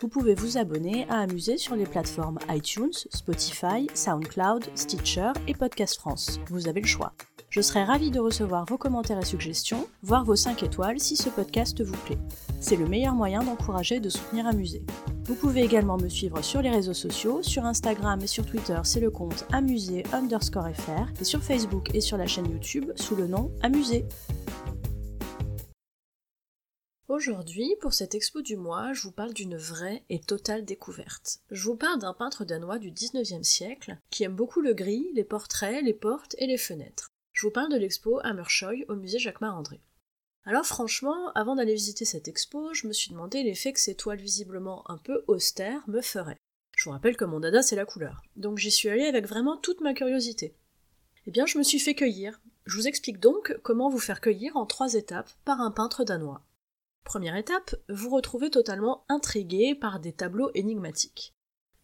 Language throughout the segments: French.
Vous pouvez vous abonner à Amuser sur les plateformes iTunes, Spotify, SoundCloud, Stitcher et Podcast France. Vous avez le choix. Je serai ravie de recevoir vos commentaires et suggestions, voire vos 5 étoiles si ce podcast vous plaît. C'est le meilleur moyen d'encourager et de soutenir Amuser. Vous pouvez également me suivre sur les réseaux sociaux, sur Instagram et sur Twitter c'est le compte amuser underscore fr et sur Facebook et sur la chaîne YouTube sous le nom Amuser. Aujourd'hui, pour cette expo du mois, je vous parle d'une vraie et totale découverte. Je vous parle d'un peintre danois du 19e siècle qui aime beaucoup le gris, les portraits, les portes et les fenêtres. Je vous parle de l'expo Hammershoy au musée Jacquemart-André. Alors franchement, avant d'aller visiter cette expo, je me suis demandé l'effet que ces toiles visiblement un peu austères me feraient. Je vous rappelle que mon dada c'est la couleur, donc j'y suis allée avec vraiment toute ma curiosité. Eh bien, je me suis fait cueillir. Je vous explique donc comment vous faire cueillir en trois étapes par un peintre danois. Première étape, vous retrouvez totalement intrigué par des tableaux énigmatiques.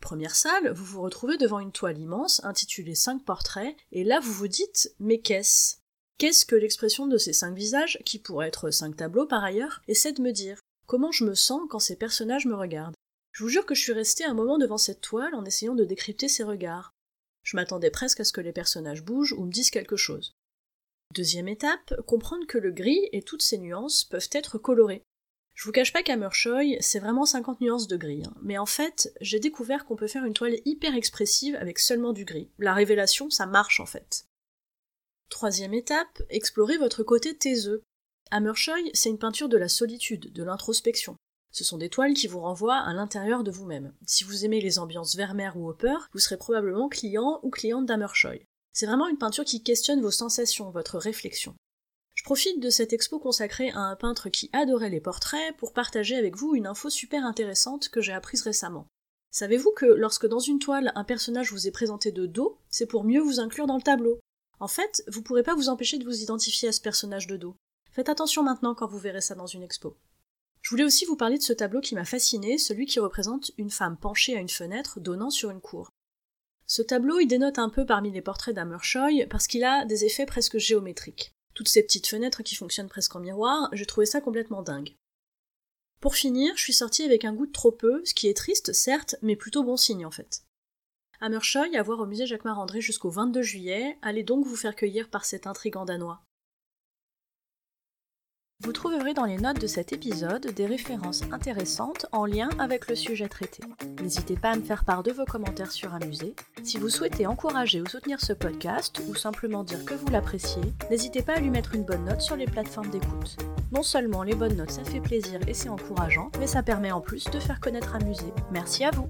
Première salle, vous vous retrouvez devant une toile immense intitulée 5 portraits, et là vous vous dites mais qu'est-ce? Qu'est-ce que l'expression de ces cinq visages, qui pourraient être cinq tableaux par ailleurs, essaie de me dire? Comment je me sens quand ces personnages me regardent? Je vous jure que je suis restée un moment devant cette toile en essayant de décrypter ces regards. Je m'attendais presque à ce que les personnages bougent ou me disent quelque chose. Deuxième étape, comprendre que le gris et toutes ses nuances peuvent être colorées. Je vous cache pas qu'Hammershoy, c'est vraiment 50 nuances de gris, hein. mais en fait, j'ai découvert qu'on peut faire une toile hyper expressive avec seulement du gris. La révélation, ça marche en fait. Troisième étape, explorez votre côté taiseux. Hammershoy, c'est une peinture de la solitude, de l'introspection. Ce sont des toiles qui vous renvoient à l'intérieur de vous-même. Si vous aimez les ambiances Vermeer ou Hopper, vous serez probablement client ou cliente d'Hammershoy. C'est vraiment une peinture qui questionne vos sensations, votre réflexion. Je profite de cette expo consacrée à un peintre qui adorait les portraits pour partager avec vous une info super intéressante que j'ai apprise récemment. Savez-vous que lorsque dans une toile un personnage vous est présenté de dos, c'est pour mieux vous inclure dans le tableau? En fait, vous pourrez pas vous empêcher de vous identifier à ce personnage de dos. Faites attention maintenant quand vous verrez ça dans une expo. Je voulais aussi vous parler de ce tableau qui m'a fasciné, celui qui représente une femme penchée à une fenêtre donnant sur une cour. Ce tableau, il dénote un peu parmi les portraits d'Hammershoy parce qu'il a des effets presque géométriques toutes ces petites fenêtres qui fonctionnent presque en miroir, j'ai trouvé ça complètement dingue. Pour finir, je suis sortie avec un goût de trop peu, ce qui est triste, certes, mais plutôt bon signe en fait. Hammershoy, à voir au musée Jacquemart-André jusqu'au 22 juillet, allez donc vous faire cueillir par cet intrigant danois. Vous trouverez dans les notes de cet épisode des références intéressantes en lien avec le sujet traité. N'hésitez pas à me faire part de vos commentaires sur Amusé. Si vous souhaitez encourager ou soutenir ce podcast ou simplement dire que vous l'appréciez, n'hésitez pas à lui mettre une bonne note sur les plateformes d'écoute. Non seulement les bonnes notes ça fait plaisir et c'est encourageant, mais ça permet en plus de faire connaître Amusé. Merci à vous